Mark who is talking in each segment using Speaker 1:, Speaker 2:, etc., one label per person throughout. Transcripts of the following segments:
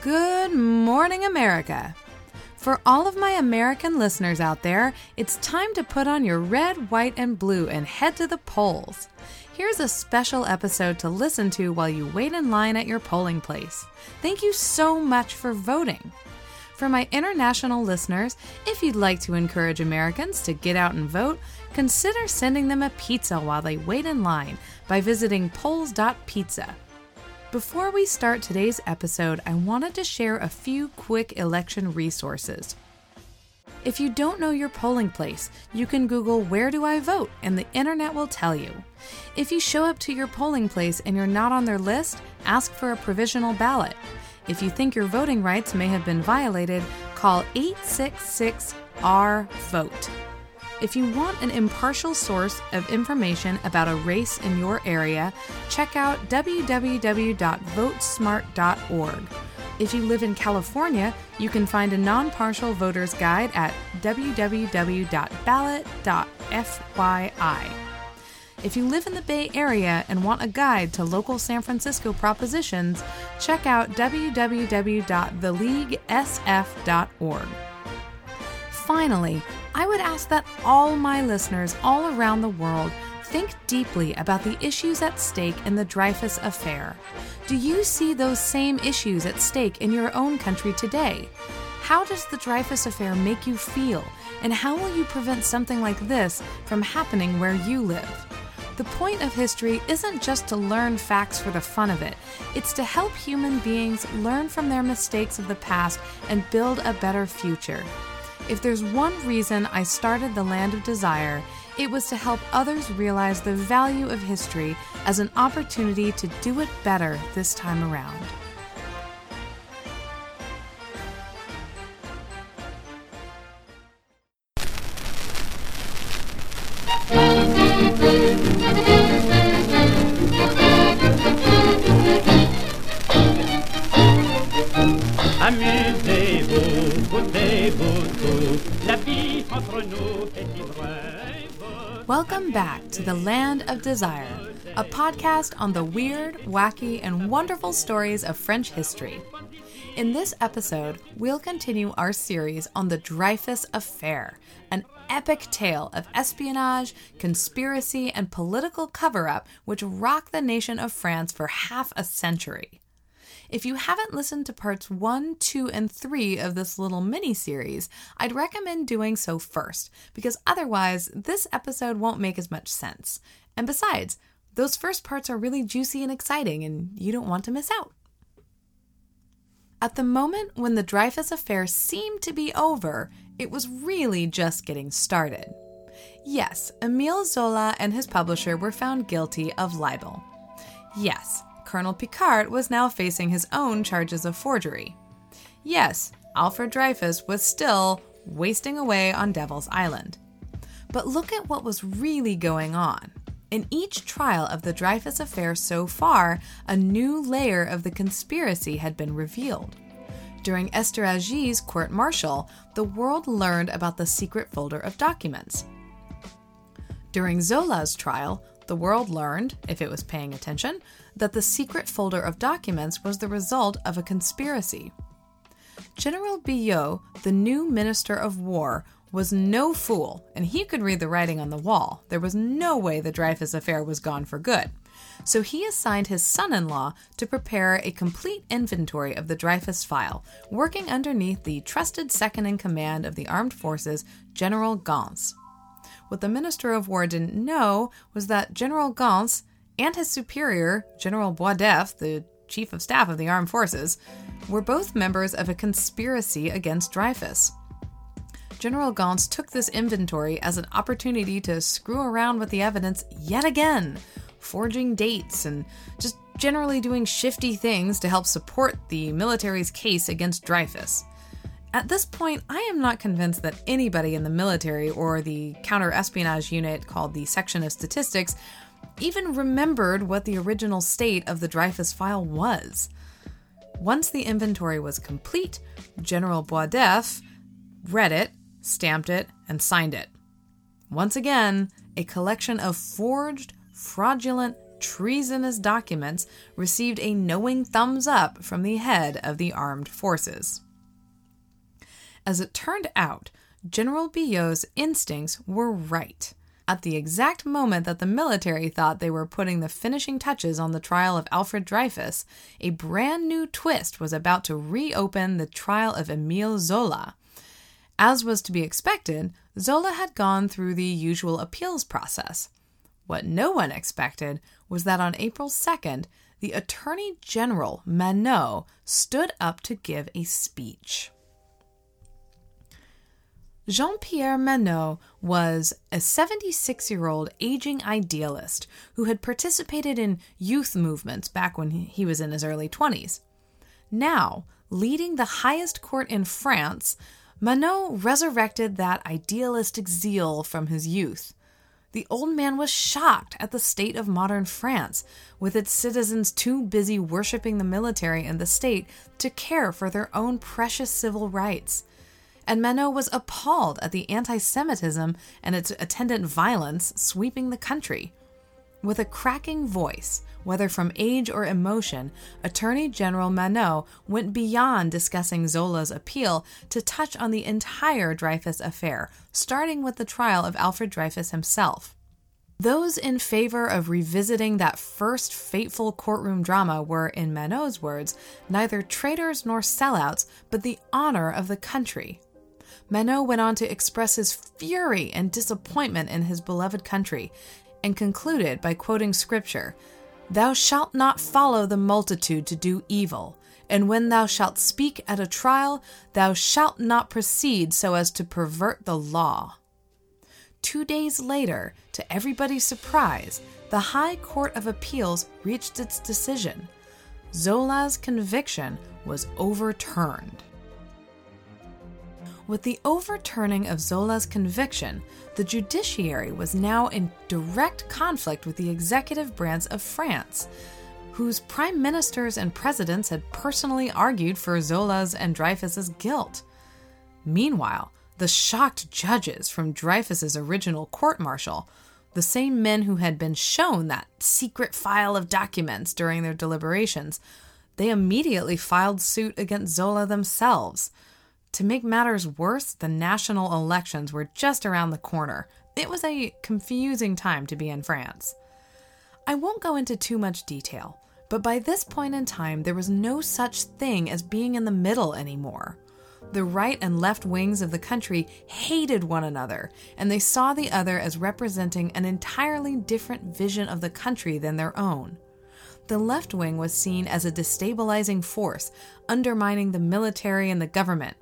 Speaker 1: Good morning, America. For all of my American listeners out there, it's time to put on your red, white, and blue and head to the polls. Here's a special episode to listen to while you wait in line at your polling place. Thank you so much for voting. For my international listeners, if you'd like to encourage Americans to get out and vote, consider sending them a pizza while they wait in line by visiting polls.pizza. Before we start today's episode, I wanted to share a few quick election resources. If you don't know your polling place, you can Google Where Do I Vote and the internet will tell you. If you show up to your polling place and you're not on their list, ask for a provisional ballot. If you think your voting rights may have been violated, call 866 R Vote. If you want an impartial source of information about a race in your area, check out www.votesmart.org. If you live in California, you can find a non partial voter's guide at www.ballot.fyi. If you live in the Bay Area and want a guide to local San Francisco propositions, check out www.theleaguesf.org. Finally, I would ask that all my listeners all around the world think deeply about the issues at stake in the Dreyfus affair. Do you see those same issues at stake in your own country today? How does the Dreyfus affair make you feel, and how will you prevent something like this from happening where you live? The point of history isn't just to learn facts for the fun of it, it's to help human beings learn from their mistakes of the past and build a better future. If there's one reason I started the Land of Desire, it was to help others realize the value of history as an opportunity to do it better this time around.
Speaker 2: Amusez-vous,
Speaker 1: Welcome back to the Land of Desire, a podcast on the weird, wacky, and wonderful stories of French history. In this episode, we'll continue our series on the Dreyfus Affair, an epic tale of espionage, conspiracy, and political cover up which rocked the nation of France for half a century. If you haven't listened to parts 1, 2, and 3 of this little mini series, I'd recommend doing so first, because otherwise, this episode won't make as much sense. And besides, those first parts are really juicy and exciting, and you don't want to miss out. At the moment when the Dreyfus affair seemed to be over, it was really just getting started. Yes, Emile Zola and his publisher were found guilty of libel. Yes, Colonel Picquart was now facing his own charges of forgery. Yes, Alfred Dreyfus was still wasting away on Devil's Island. But look at what was really going on. In each trial of the Dreyfus affair so far, a new layer of the conspiracy had been revealed. During Esterhazy's court martial, the world learned about the secret folder of documents. During Zola's trial, the world learned, if it was paying attention, that the secret folder of documents was the result of a conspiracy. General Billot, the new Minister of War, was no fool, and he could read the writing on the wall. There was no way the Dreyfus affair was gone for good. So he assigned his son in law to prepare a complete inventory of the Dreyfus file, working underneath the trusted second in command of the armed forces, General Gonse. What the Minister of War didn't know was that General Gonse and his superior, General Boisdeffre, the chief of staff of the armed forces, were both members of a conspiracy against Dreyfus. General Gonse took this inventory as an opportunity to screw around with the evidence yet again, forging dates and just generally doing shifty things to help support the military's case against Dreyfus. At this point, I am not convinced that anybody in the military or the counter espionage unit called the Section of Statistics even remembered what the original state of the Dreyfus file was. Once the inventory was complete, General Boisdeffre read it, stamped it, and signed it. Once again, a collection of forged, fraudulent, treasonous documents received a knowing thumbs up from the head of the armed forces. As it turned out, General Billot's instincts were right. At the exact moment that the military thought they were putting the finishing touches on the trial of Alfred Dreyfus, a brand new twist was about to reopen the trial of Emile Zola. As was to be expected, Zola had gone through the usual appeals process. What no one expected was that on April 2nd, the Attorney General, Manau, stood up to give a speech. Jean Pierre Manau was a 76 year old aging idealist who had participated in youth movements back when he was in his early 20s. Now, leading the highest court in France, Manau resurrected that idealistic zeal from his youth. The old man was shocked at the state of modern France, with its citizens too busy worshiping the military and the state to care for their own precious civil rights and Manau was appalled at the anti Semitism and its attendant violence sweeping the country. With a cracking voice, whether from age or emotion, Attorney General Manau went beyond discussing Zola's appeal to touch on the entire Dreyfus affair, starting with the trial of Alfred Dreyfus himself. Those in favor of revisiting that first fateful courtroom drama were, in Manau's words, neither traitors nor sellouts, but the honor of the country. Manau went on to express his fury and disappointment in his beloved country, and concluded by quoting scripture Thou shalt not follow the multitude to do evil, and when thou shalt speak at a trial, thou shalt not proceed so as to pervert the law. Two days later, to everybody's surprise, the High Court of Appeals reached its decision. Zola's conviction was overturned. With the overturning of Zola's conviction, the judiciary was now in direct conflict with the executive branch of France, whose prime ministers and presidents had personally argued for Zola's and Dreyfus's guilt. Meanwhile, the shocked judges from Dreyfus's original court martial, the same men who had been shown that secret file of documents during their deliberations, they immediately filed suit against Zola themselves. To make matters worse, the national elections were just around the corner. It was a confusing time to be in France. I won't go into too much detail, but by this point in time, there was no such thing as being in the middle anymore. The right and left wings of the country hated one another, and they saw the other as representing an entirely different vision of the country than their own. The left wing was seen as a destabilizing force, undermining the military and the government,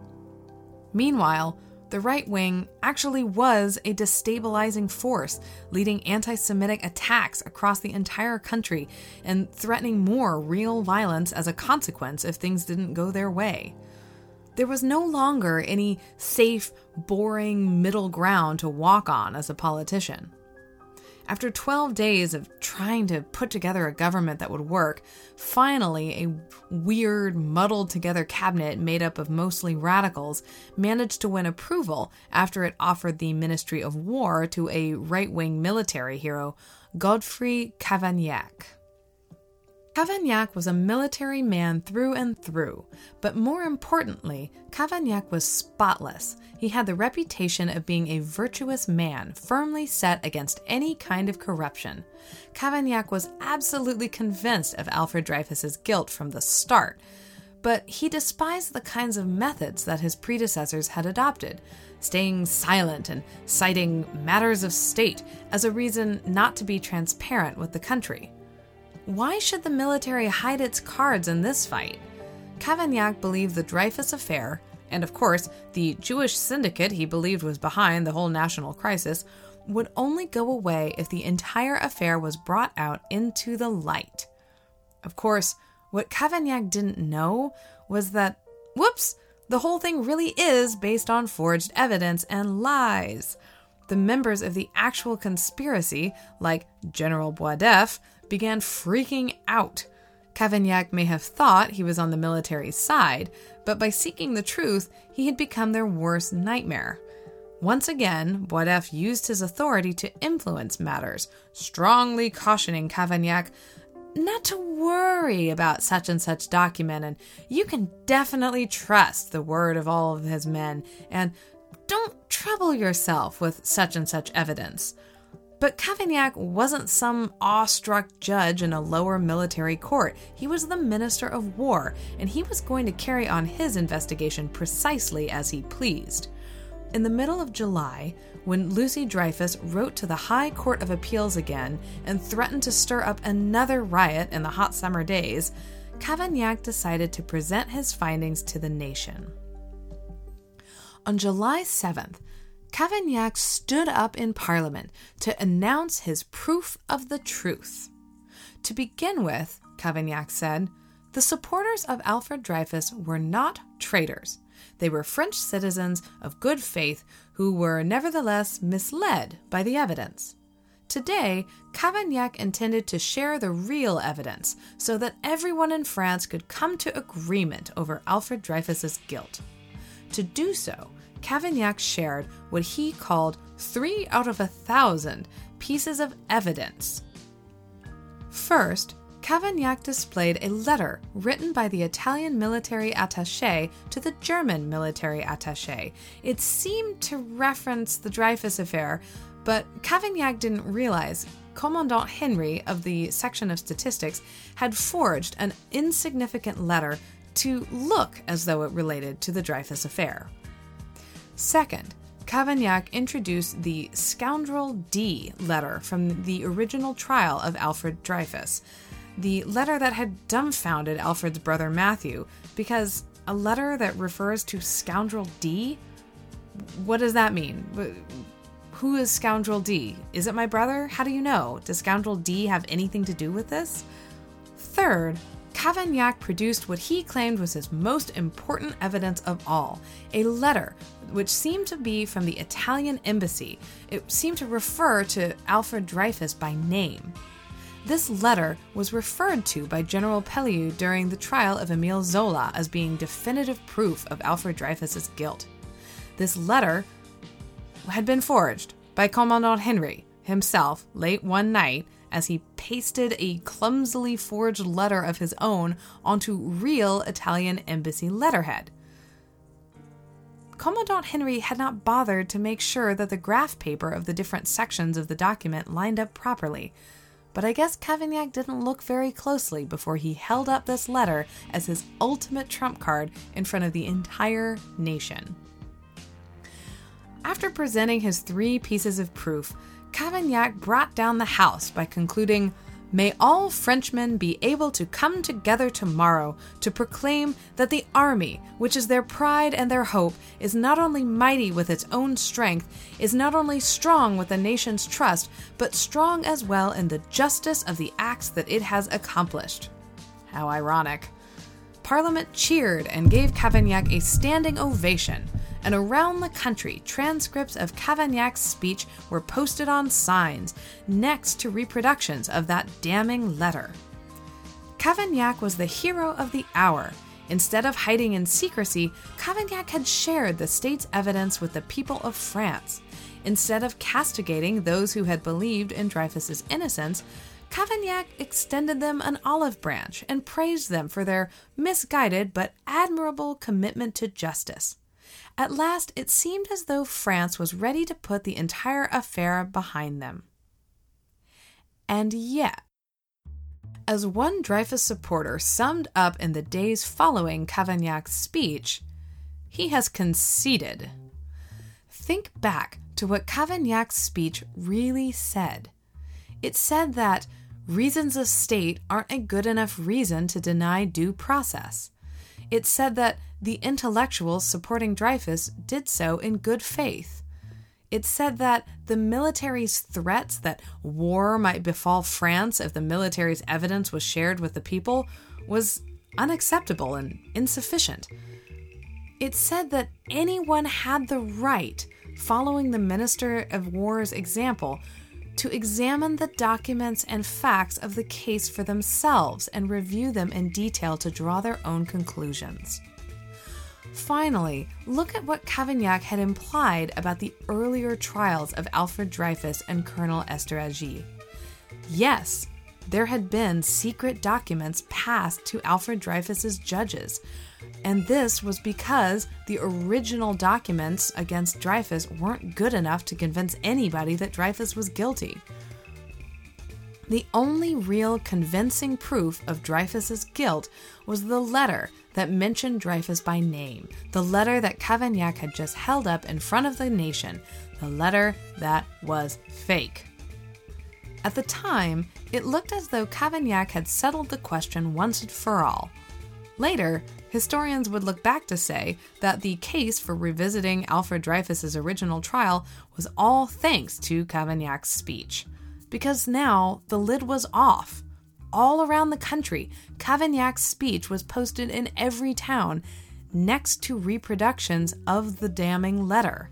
Speaker 1: Meanwhile, the right wing actually was a destabilizing force, leading anti Semitic attacks across the entire country and threatening more real violence as a consequence if things didn't go their way. There was no longer any safe, boring middle ground to walk on as a politician. After 12 days of trying to put together a government that would work, finally, a weird, muddled together cabinet made up of mostly radicals managed to win approval after it offered the Ministry of War to a right wing military hero, Godfrey Cavaignac. Cavaignac was a military man through and through, but more importantly, Cavaignac was spotless. He had the reputation of being a virtuous man, firmly set against any kind of corruption. Cavaignac was absolutely convinced of Alfred Dreyfus's guilt from the start, but he despised the kinds of methods that his predecessors had adopted, staying silent and citing matters of state as a reason not to be transparent with the country. Why should the military hide its cards in this fight? Cavaignac believed the Dreyfus affair, and of course, the Jewish syndicate he believed was behind the whole national crisis, would only go away if the entire affair was brought out into the light. Of course, what Cavaignac didn't know was that, whoops, the whole thing really is based on forged evidence and lies. The members of the actual conspiracy, like General Boisdeffre, began freaking out. Cavaignac may have thought he was on the military's side, but by seeking the truth, he had become their worst nightmare. Once again, Boisdeffre used his authority to influence matters, strongly cautioning Cavaignac not to worry about such and such document, and you can definitely trust the word of all of his men, and don't trouble yourself with such and such evidence. But Cavaignac wasn't some awestruck judge in a lower military court. He was the Minister of War, and he was going to carry on his investigation precisely as he pleased. In the middle of July, when Lucie Dreyfus wrote to the High Court of Appeals again and threatened to stir up another riot in the hot summer days, Cavaignac decided to present his findings to the nation. On July 7th, Cavaignac stood up in Parliament to announce his proof of the truth. To begin with, Cavaignac said, the supporters of Alfred Dreyfus were not traitors. They were French citizens of good faith who were nevertheless misled by the evidence. Today, Cavaignac intended to share the real evidence so that everyone in France could come to agreement over Alfred Dreyfus's guilt. To do so, Cavaignac shared what he called three out of a thousand pieces of evidence. First, Cavaignac displayed a letter written by the Italian military attache to the German military attache. It seemed to reference the Dreyfus affair, but Cavaignac didn't realize Commandant Henry of the section of statistics had forged an insignificant letter to look as though it related to the Dreyfus affair. Second, Cavaignac introduced the Scoundrel D letter from the original trial of Alfred Dreyfus the letter that had dumbfounded Alfred's brother Matthew, because a letter that refers to Scoundrel D? What does that mean? Who is Scoundrel D? Is it my brother? How do you know? Does Scoundrel D have anything to do with this? Third, Cavaignac produced what he claimed was his most important evidence of all a letter which seemed to be from the Italian embassy. It seemed to refer to Alfred Dreyfus by name. This letter was referred to by General Pellieux during the trial of Emile Zola as being definitive proof of Alfred Dreyfus's guilt. This letter had been forged by Commandant Henry himself late one night as he pasted a clumsily forged letter of his own onto real Italian embassy letterhead. Commandant Henry had not bothered to make sure that the graph paper of the different sections of the document lined up properly, but I guess Cavaignac didn't look very closely before he held up this letter as his ultimate trump card in front of the entire nation. After presenting his three pieces of proof, Cavaignac brought down the House by concluding May all Frenchmen be able to come together tomorrow to proclaim that the army, which is their pride and their hope, is not only mighty with its own strength, is not only strong with the nation's trust, but strong as well in the justice of the acts that it has accomplished. How ironic. Parliament cheered and gave Cavaignac a standing ovation and around the country, transcripts of Cavaignac's speech were posted on signs next to reproductions of that damning letter. Cavaignac was the hero of the hour. Instead of hiding in secrecy, Cavaignac had shared the state's evidence with the people of France. Instead of castigating those who had believed in Dreyfus's innocence, Cavaignac extended them an olive branch and praised them for their misguided but admirable commitment to justice. At last, it seemed as though France was ready to put the entire affair behind them. And yet, as one Dreyfus supporter summed up in the days following Cavaignac's speech, he has conceded. Think back to what Cavaignac's speech really said. It said that reasons of state aren't a good enough reason to deny due process. It said that the intellectuals supporting Dreyfus did so in good faith. It said that the military's threats that war might befall France if the military's evidence was shared with the people was unacceptable and insufficient. It said that anyone had the right, following the Minister of War's example, to examine the documents and facts of the case for themselves and review them in detail to draw their own conclusions. Finally, look at what Cavaignac had implied about the earlier trials of Alfred Dreyfus and Colonel Esterhazy. Yes, there had been secret documents passed to Alfred Dreyfus's judges, and this was because the original documents against Dreyfus weren't good enough to convince anybody that Dreyfus was guilty. The only real convincing proof of Dreyfus's guilt was the letter that mentioned Dreyfus by name, the letter that Cavaignac had just held up in front of the nation, the letter that was fake. At the time, it looked as though Cavaignac had settled the question once and for all. Later, historians would look back to say that the case for revisiting Alfred Dreyfus's original trial was all thanks to Cavaignac's speech because now the lid was off. All around the country, Cavaignac's speech was posted in every town next to reproductions of the damning letter.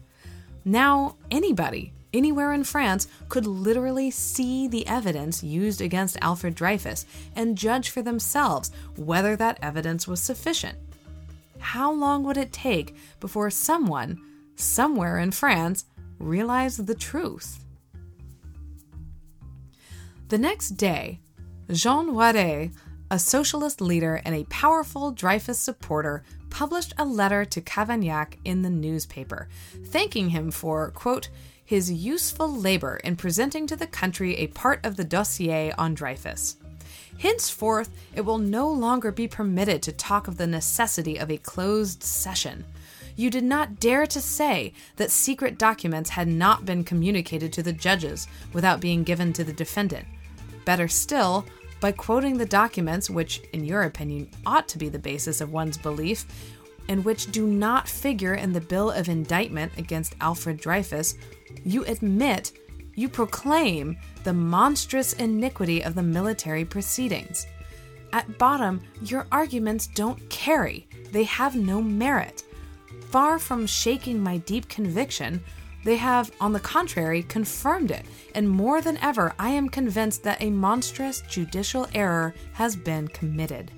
Speaker 1: Now, anybody, anywhere in France, could literally see the evidence used against Alfred Dreyfus and judge for themselves whether that evidence was sufficient. How long would it take before someone, somewhere in France, realized the truth? The next day, Jean Jaurès, a socialist leader and a powerful Dreyfus supporter, published a letter to Cavaignac in the newspaper, thanking him for, quote, his useful labor in presenting to the country a part of the dossier on Dreyfus. Henceforth, it will no longer be permitted to talk of the necessity of a closed session. You did not dare to say that secret documents had not been communicated to the judges without being given to the defendant. Better still, by quoting the documents which, in your opinion, ought to be the basis of one's belief, and which do not figure in the bill of indictment against Alfred Dreyfus, you admit, you proclaim the monstrous iniquity of the military proceedings. At bottom, your arguments don't carry, they have no merit. Far from shaking my deep conviction, they have, on the contrary, confirmed it, and more than ever, I am convinced that a monstrous judicial error has been committed.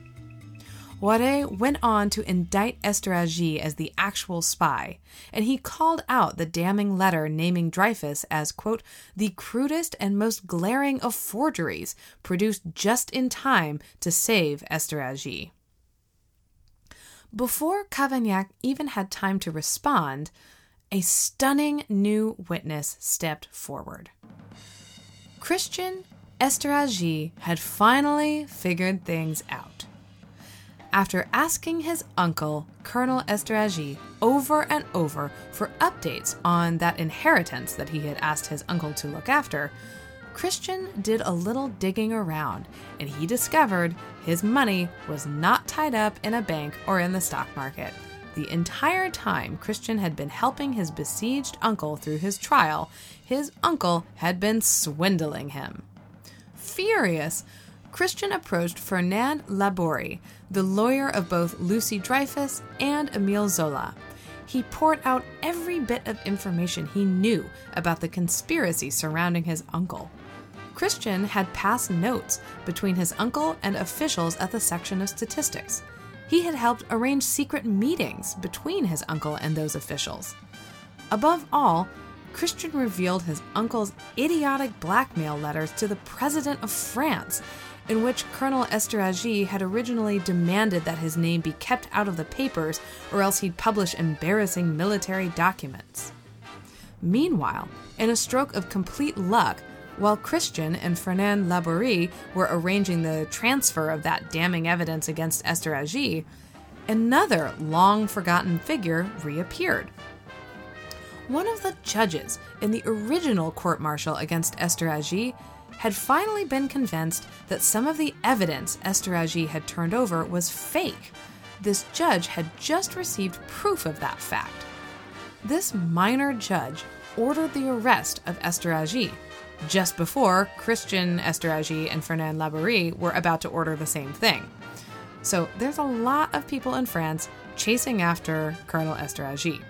Speaker 1: Jaurès went on to indict Esterhazy as the actual spy, and he called out the damning letter naming Dreyfus as, quote, the crudest and most glaring of forgeries, produced just in time to save Esterhazy. Before Cavaignac even had time to respond, a stunning new witness stepped forward. Christian Esterhazy had finally figured things out. After asking his uncle, Colonel Esterhazy, over and over for updates on that inheritance that he had asked his uncle to look after, Christian did a little digging around and he discovered his money was not tied up in a bank or in the stock market. The entire time Christian had been helping his besieged uncle through his trial, his uncle had been swindling him. Furious, Christian approached Fernand Labori, the lawyer of both Lucie Dreyfus and Emile Zola. He poured out every bit of information he knew about the conspiracy surrounding his uncle. Christian had passed notes between his uncle and officials at the section of statistics. He had helped arrange secret meetings between his uncle and those officials. Above all, Christian revealed his uncle's idiotic blackmail letters to the President of France, in which Colonel Esterhazy had originally demanded that his name be kept out of the papers or else he'd publish embarrassing military documents. Meanwhile, in a stroke of complete luck, while Christian and Fernand Labori were arranging the transfer of that damning evidence against Esterhazy, another long forgotten figure reappeared. One of the judges in the original court martial against Esterhazy had finally been convinced that some of the evidence Esterhazy had turned over was fake. This judge had just received proof of that fact. This minor judge ordered the arrest of Esterhazy just before Christian Esterhazy and Fernand Labori were about to order the same thing. So there's a lot of people in France chasing after Colonel Esterhazy.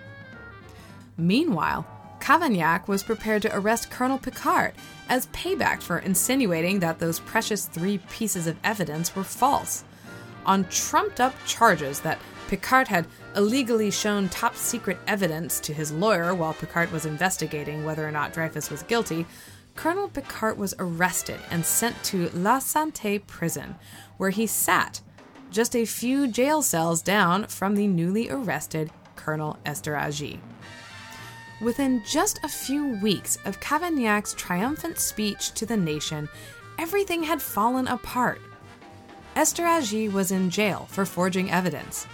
Speaker 1: Meanwhile, Cavaignac was prepared to arrest Colonel Picquart as payback for insinuating that those precious three pieces of evidence were false. on trumped up charges that Picquart had illegally shown top secret evidence to his lawyer while Picquart was investigating whether or not Dreyfus was guilty. Colonel Picquart was arrested and sent to La Santé prison, where he sat just a few jail cells down from the newly arrested Colonel Esterhazy. Within just a few weeks of Cavaignac's triumphant speech to the nation, everything had fallen apart. Esterhazy was in jail for forging evidence.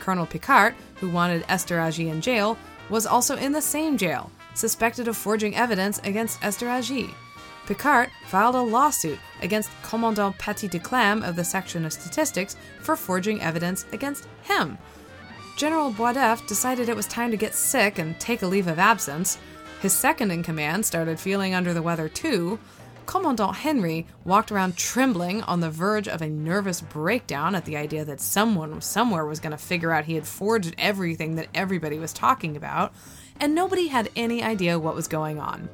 Speaker 1: Colonel Picquart, who wanted Esterhazy in jail, was also in the same jail, suspected of forging evidence against Esterhazy. Picquart filed a lawsuit against Commandant Paty de Clam of the Section of Statistics for forging evidence against him. General Boisdeffre decided it was time to get sick and take a leave of absence. His second in command started feeling under the weather too. Commandant Henry walked around trembling on the verge of a nervous breakdown at the idea that someone somewhere was going to figure out he had forged everything that everybody was talking about, and nobody had any idea what was going on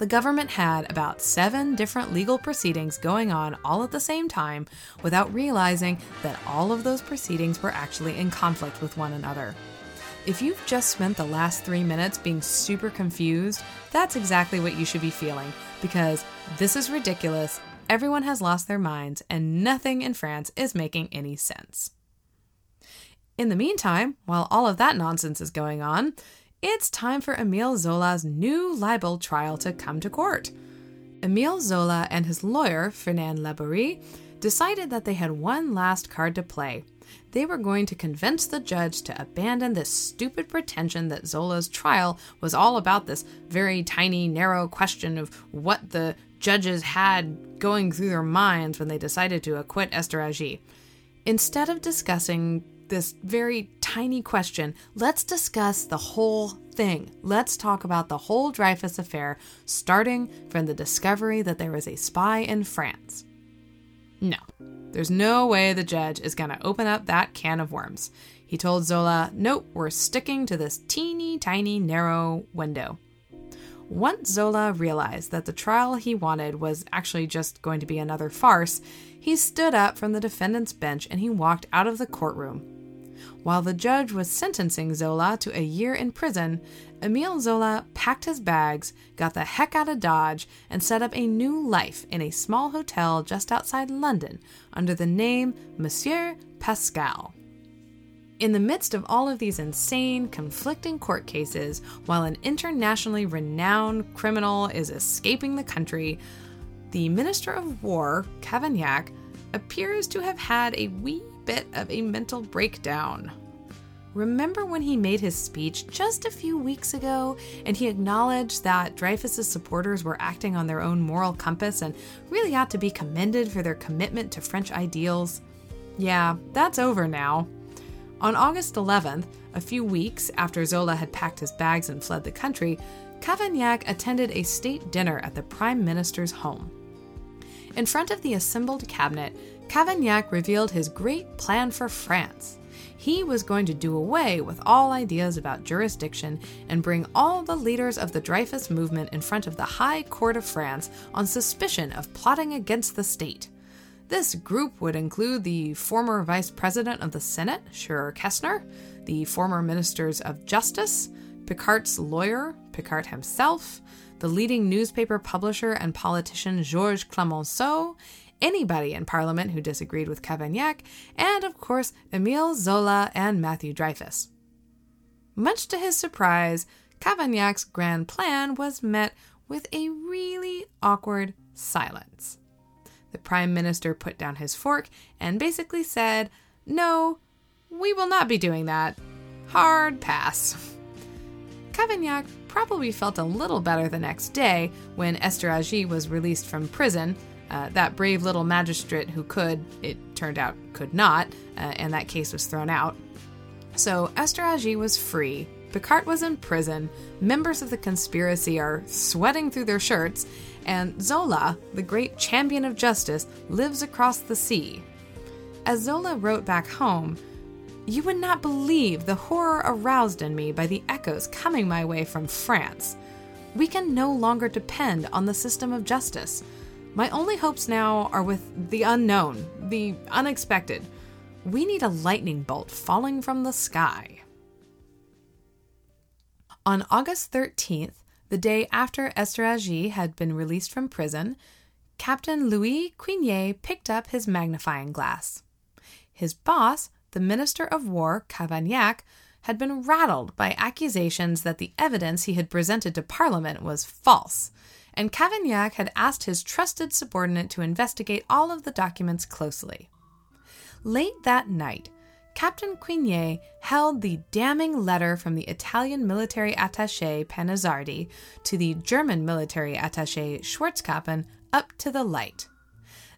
Speaker 1: the government had about seven different legal proceedings going on all at the same time without realizing that all of those proceedings were actually in conflict with one another. If you've just spent the last three minutes being super confused, that's exactly what you should be feeling because this is ridiculous, everyone has lost their minds, and nothing in France is making any sense. In the meantime, while all of that nonsense is going on, it's time for Emile Zola's new libel trial to come to court. Emile Zola and his lawyer, Fernand Labori, decided that they had one last card to play. They were going to convince the judge to abandon this stupid pretension that Zola's trial was all about this very tiny, narrow question of what the judges had going through their minds when they decided to acquit Esterhazy. Instead of discussing this very tiny question, let's discuss the whole thing. Let's talk about the whole Dreyfus affair, starting from the discovery that there was a spy in France. No, there's no way the judge is going to open up that can of worms. He told Zola, nope, we're sticking to this teeny tiny narrow window. Once Zola realized that the trial he wanted was actually just going to be another farce, he stood up from the defendant's bench and he walked out of the courtroom, while the judge was sentencing Zola to a year in prison, Emile Zola packed his bags, got the heck out of Dodge, and set up a new life in a small hotel just outside London under the name Monsieur Pascal. In the midst of all of these insane, conflicting court cases, while an internationally renowned criminal is escaping the country, the Minister of War, Cavaignac, appears to have had a wee bit of a mental breakdown. Remember when he made his speech just a few weeks ago and he acknowledged that Dreyfus's supporters were acting on their own moral compass and really ought to be commended for their commitment to French ideals? Yeah, that's over now. On August 11th, a few weeks after Zola had packed his bags and fled the country, Cavaignac attended a state dinner at the Prime Minister's home. In front of the assembled cabinet, Cavaignac revealed his great plan for France. He was going to do away with all ideas about jurisdiction and bring all the leaders of the Dreyfus movement in front of the High Court of France on suspicion of plotting against the state. This group would include the former Vice President of the Senate, Scheurer Kestner, the former Ministers of Justice, Picquart's lawyer, Picquart himself, the leading newspaper publisher and politician Georges Clemenceau, anybody in Parliament who disagreed with Cavaignac, and of course, Emile Zola and Matthew Dreyfus. Much to his surprise, Cavaignac's grand plan was met with a really awkward silence. The Prime Minister put down his fork and basically said, No, we will not be doing that. Hard pass. Cavaignac probably felt a little better the next day when Esterhazy was released from prison uh, that brave little magistrate who could, it turned out, could not, uh, and that case was thrown out. So Esterhazy was free, Picquart was in prison, members of the conspiracy are sweating through their shirts, and Zola, the great champion of justice, lives across the sea. As Zola wrote back home, you would not believe the horror aroused in me by the echoes coming my way from France. We can no longer depend on the system of justice. My only hopes now are with the unknown, the unexpected. We need a lightning bolt falling from the sky. On August 13th, the day after Esterhazy had been released from prison, Captain Louis Cuignet picked up his magnifying glass. His boss, the Minister of War, Cavaignac, had been rattled by accusations that the evidence he had presented to Parliament was false, and Cavaignac had asked his trusted subordinate to investigate all of the documents closely. Late that night, Captain Cuignet held the damning letter from the Italian military attaché Panizzardi to the German military attaché Schwarzkoppen up to the light.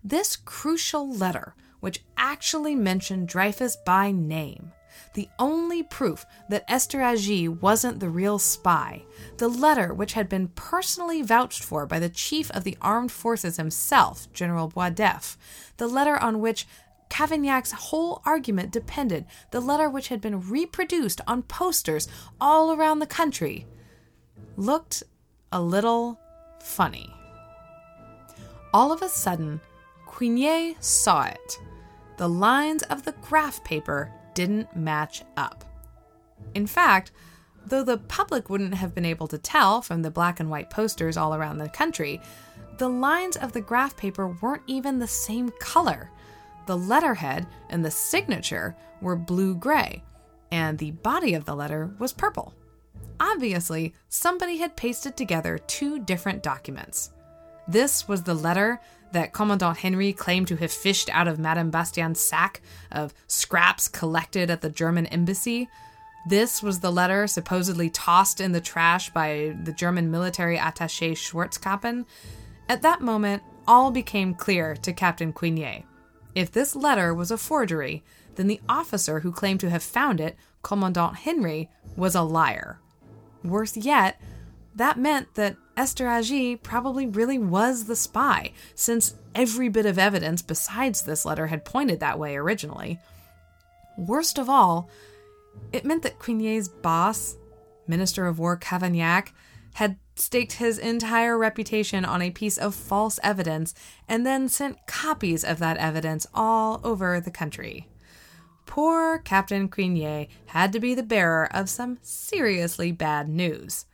Speaker 1: This crucial letter, which actually mentioned Dreyfus by name, the only proof that Esterhazy wasn't the real spy, the letter which had been personally vouched for by the chief of the armed forces himself, General Boisdeffre, the letter on which Cavaignac's whole argument depended, the letter which had been reproduced on posters all around the country, looked a little funny. All of a sudden, Cuignet saw it. The lines of the graph paper didn't match up. In fact, though the public wouldn't have been able to tell from the black and white posters all around the country, the lines of the graph paper weren't even the same color. The letterhead and the signature were blue gray, and the body of the letter was purple. Obviously, somebody had pasted together two different documents. This was the letter that Commandant Henry claimed to have fished out of Madame Bastian's sack of scraps collected at the German embassy. This was the letter supposedly tossed in the trash by the German military attaché Schwarzkoppen. At that moment, all became clear to Captain Cuignet. If this letter was a forgery, then the officer who claimed to have found it, Commandant Henry, was a liar. Worse yet, that meant that Esterhazy probably really was the spy, since every bit of evidence besides this letter had pointed that way originally. Worst of all, it meant that Cuignet's boss, Minister of War Cavaignac, had staked his entire reputation on a piece of false evidence and then sent copies of that evidence all over the country. Poor Captain Cuignet had to be the bearer of some seriously bad news.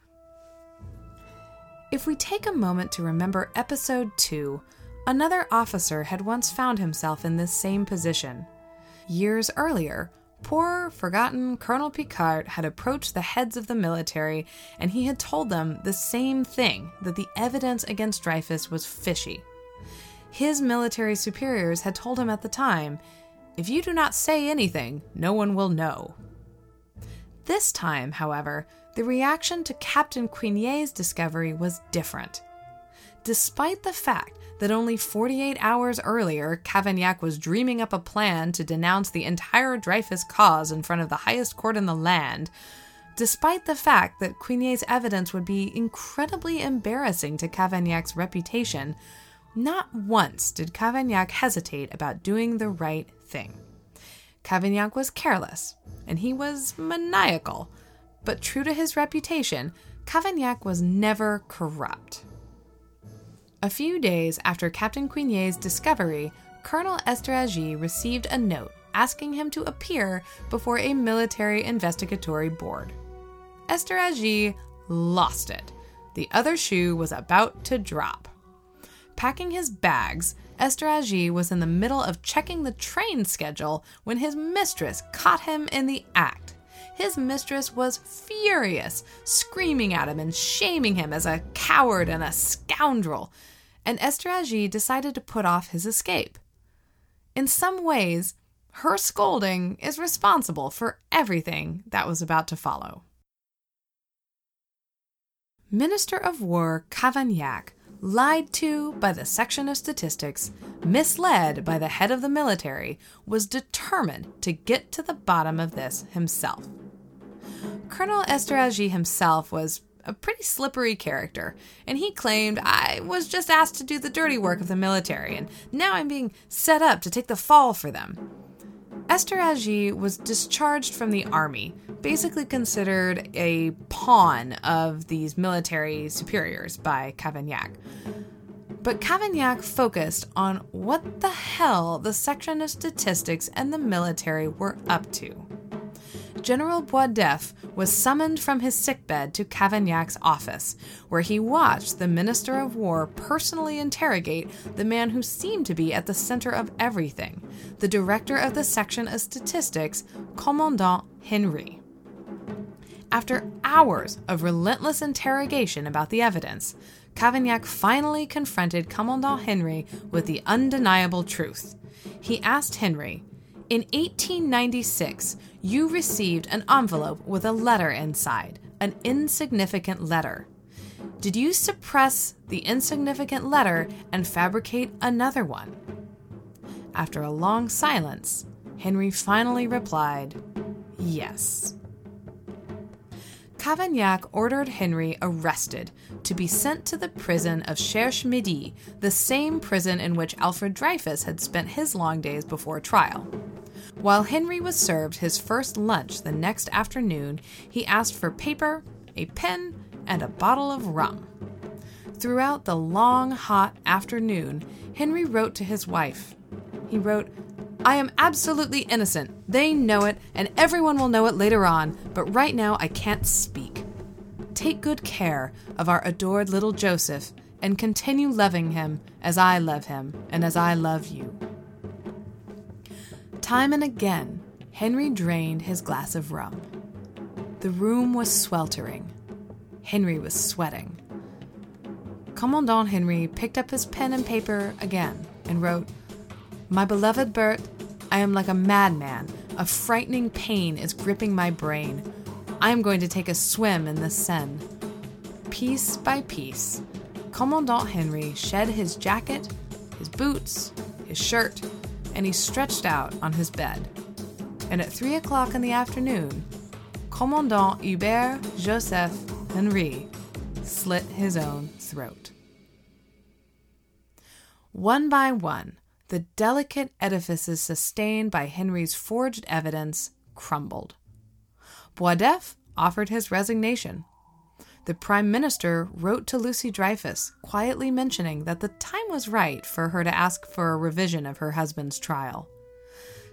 Speaker 1: If we take a moment to remember episode 2, another officer had once found himself in this same position. Years earlier, Poor, forgotten Colonel Picquart had approached the heads of the military and he had told them the same thing that the evidence against Dreyfus was fishy. His military superiors had told him at the time if you do not say anything, no one will know. This time, however, the reaction to Captain Cuignet's discovery was different. Despite the fact that only 48 hours earlier, Cavaignac was dreaming up a plan to denounce the entire Dreyfus cause in front of the highest court in the land, despite the fact that Cuignet's evidence would be incredibly embarrassing to Cavaignac's reputation, not once did Cavaignac hesitate about doing the right thing. Cavaignac was careless, and he was maniacal, but true to his reputation, Cavaignac was never corrupt. A few days after Captain Cuignet's discovery, Colonel Esterhazy received a note asking him to appear before a military investigatory board. Esterhazy lost it. The other shoe was about to drop. Packing his bags, Esterhazy was in the middle of checking the train schedule when his mistress caught him in the act. His mistress was furious, screaming at him and shaming him as a coward and a scoundrel, and Esterhazy decided to put off his escape. In some ways, her scolding is responsible for everything that was about to follow. Minister of War Cavaignac, lied to by the section of statistics, misled by the head of the military, was determined to get to the bottom of this himself. Colonel Esterhazy himself was a pretty slippery character, and he claimed I was just asked to do the dirty work of the military, and now I'm being set up to take the fall for them. Esterhazy was discharged from the army, basically considered a pawn of these military superiors by Cavaignac. But Cavaignac focused on what the hell the section of statistics and the military were up to. General Boisdeffre was summoned from his sickbed to Cavaignac's office, where he watched the Minister of War personally interrogate the man who seemed to be at the center of everything, the director of the section of statistics, Commandant Henry. After hours of relentless interrogation about the evidence, Cavaignac finally confronted Commandant Henry with the undeniable truth. He asked Henry, In 1896, you received an envelope with a letter inside, an insignificant letter. Did you suppress the insignificant letter and fabricate another one? After a long silence, Henry finally replied, Yes. Cavaignac ordered Henry arrested to be sent to the prison of Cherche Midi, the same prison in which Alfred Dreyfus had spent his long days before trial. While Henry was served his first lunch the next afternoon, he asked for paper, a pen, and a bottle of rum. Throughout the long, hot afternoon, Henry wrote to his wife. He wrote, I am absolutely innocent. They know it, and everyone will know it later on, but right now I can't speak. Take good care of our adored little Joseph and continue loving him as I love him and as I love you. Time and again, Henry drained his glass of rum. The room was sweltering. Henry was sweating. Commandant Henry picked up his pen and paper again and wrote, My beloved Bert, I am like a madman. A frightening pain is gripping my brain. I am going to take a swim in the Seine. Piece by piece, Commandant Henry shed his jacket, his boots, his shirt, and he stretched out on his bed. And at three o'clock in the afternoon, Commandant Hubert Joseph Henry slit his own throat. One by one, the delicate edifices sustained by Henry's forged evidence crumbled. Boisdeffre offered his resignation. The Prime Minister wrote to Lucie Dreyfus, quietly mentioning that the time was right for her to ask for a revision of her husband's trial.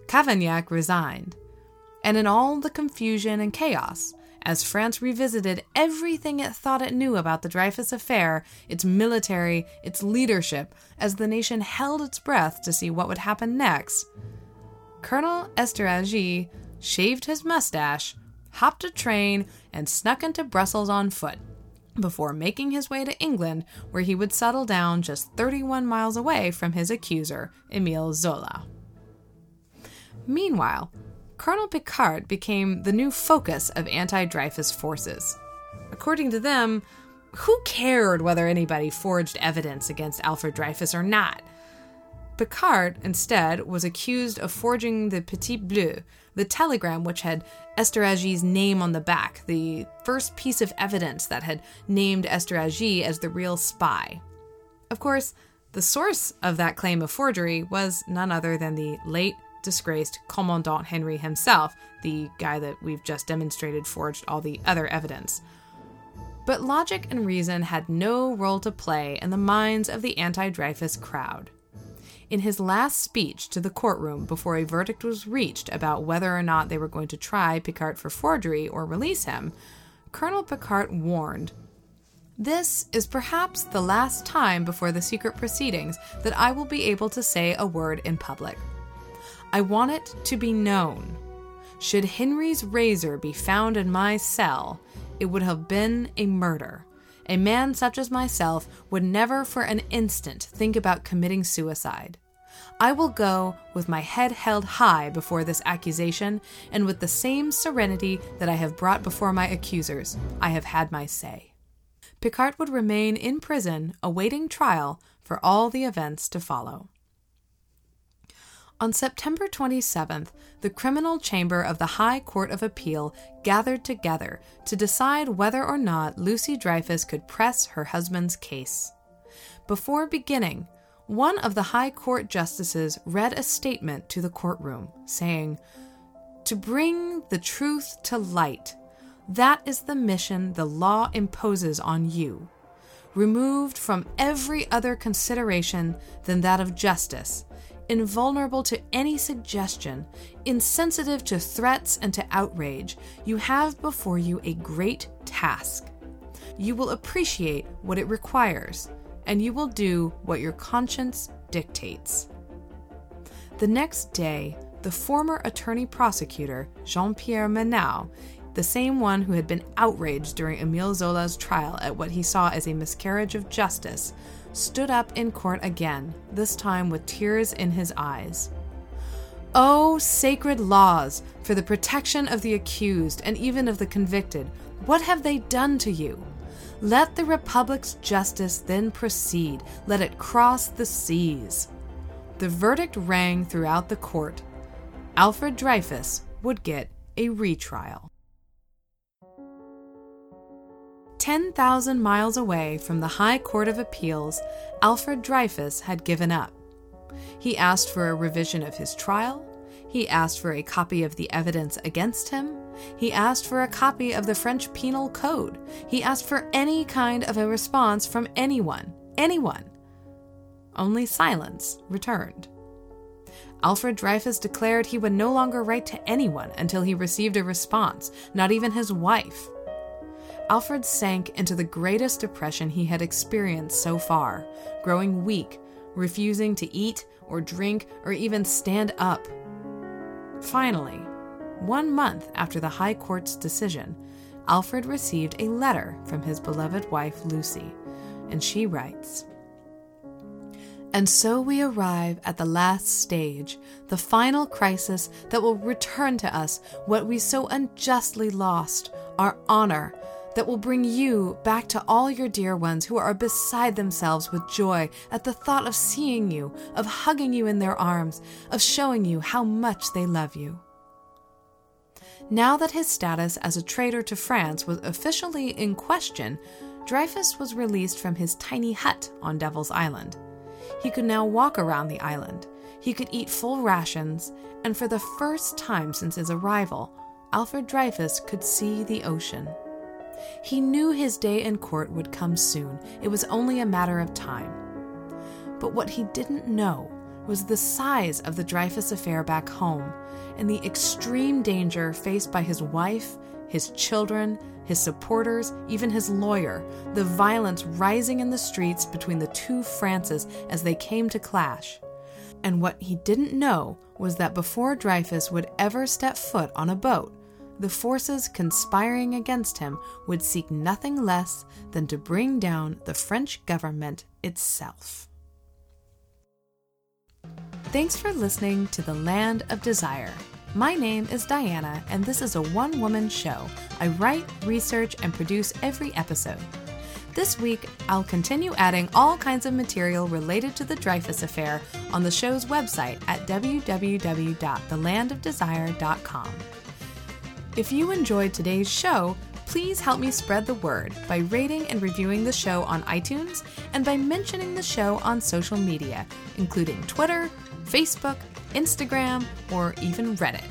Speaker 1: Cavaignac resigned, and in all the confusion and chaos, as France revisited everything it thought it knew about the Dreyfus affair, its military, its leadership, as the nation held its breath to see what would happen next, Colonel Esterhazy shaved his mustache, hopped a train, and snuck into Brussels on foot before making his way to England, where he would settle down just 31 miles away from his accuser, Emile Zola. Meanwhile, Colonel Picquart became the new focus of anti Dreyfus forces. According to them, who cared whether anybody forged evidence against Alfred Dreyfus or not? Picquart, instead, was accused of forging the Petit Bleu, the telegram which had Esterhazy's name on the back, the first piece of evidence that had named Esterhazy as the real spy. Of course, the source of that claim of forgery was none other than the late disgraced Commandant Henry himself, the guy that we've just demonstrated forged all the other evidence. But logic and reason had no role to play in the minds of the anti Dreyfus crowd. In his last speech to the courtroom before a verdict was reached about whether or not they were going to try Picquart for forgery or release him, Colonel Picquart warned This is perhaps the last time before the secret proceedings that I will be able to say a word in public. I want it to be known. Should Henry's razor be found in my cell, it would have been a murder. A man such as myself would never for an instant think about committing suicide. I will go with my head held high before this accusation, and with the same serenity that I have brought before my accusers. I have had my say. Picquart would remain in prison awaiting trial for all the events to follow. On September 27th, the Criminal Chamber of the High Court of Appeal gathered together to decide whether or not Lucie Dreyfus could press her husband's case. Before beginning, one of the High Court justices read a statement to the courtroom saying, To bring the truth to light, that is the mission the law imposes on you. removed from every other consideration than that of justice, invulnerable to any suggestion, insensitive to threats and to outrage, you have before you a great task. You will appreciate what it requires, and you will do what your conscience dictates. The next day, the former attorney prosecutor, Jean Pierre Manau, the same one who had been outraged during Emile Zola's trial at what he saw as a miscarriage of justice, stood up in court again, this time with tears in his eyes. O oh, sacred laws, for the protection of the accused and even of the convicted, what have they done to you? Let the Republic's justice then proceed, let it cross the seas. The verdict rang throughout the court. Alfred Dreyfus would get a retrial. 10,000 miles away from the High Court of Appeals, Alfred Dreyfus had given up. He asked for a revision of his trial. He asked for a copy of the evidence against him. He asked for a copy of the French Penal Code. He asked for any kind of a response from anyone. Anyone. Only silence returned. Alfred Dreyfus declared he would no longer write to anyone until he received a response, not even his wife. Alfred sank into the greatest depression he had experienced so far, growing weak, refusing to eat or drink or even stand up. Finally, one month after the High Court's decision, Alfred received a letter from his beloved wife Lucie, and she writes And so we arrive at the last stage, the final crisis that will return to us what we so unjustly lost our honor that will bring you back to all your dear ones who are beside themselves with joy at the thought of seeing you, of hugging you in their arms, of showing you how much they love you. Now that his status as a traitor to France was officially in question, Dreyfus was released from his tiny hut on Devil's Island. He could now walk around the island. He could eat full rations, and for the first time since his arrival, Alfred Dreyfus could see the ocean. He knew his day in court would come soon, it was only a matter of time. But what he didn't know was the size of the Dreyfus affair back home and the extreme danger faced by his wife, his children, his supporters, even his lawyer, the violence rising in the streets between the two Frances as they came to clash. And what he didn't know was that before Dreyfus would ever step foot on a boat, the forces conspiring against him would seek nothing less than to bring down the French government itself. Thanks for listening to The Land of Desire. My name is Diana, and this is a one woman show. I write, research, and produce every episode. This week, I'll continue adding all kinds of material related to the Dreyfus affair on the show's website at www.thelandofdesire.com. If you enjoyed today's show, please help me spread the word by rating and reviewing the show on iTunes and by mentioning the show on social media, including Twitter, Facebook, Instagram, or even Reddit.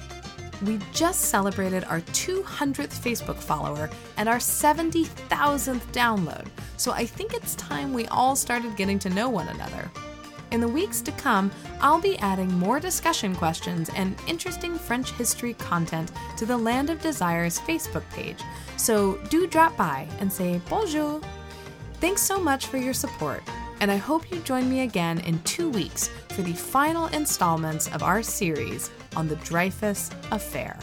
Speaker 1: We just celebrated our 200th Facebook follower and our 70,000th download, so I think it's time we all started getting to know one another. In the weeks to come, I'll be adding more discussion questions and interesting French history content to the Land of Desire's Facebook page, so do drop by and say bonjour. Thanks so much for your support, and I hope you join me again in two weeks for the final installments of our series on the Dreyfus Affair.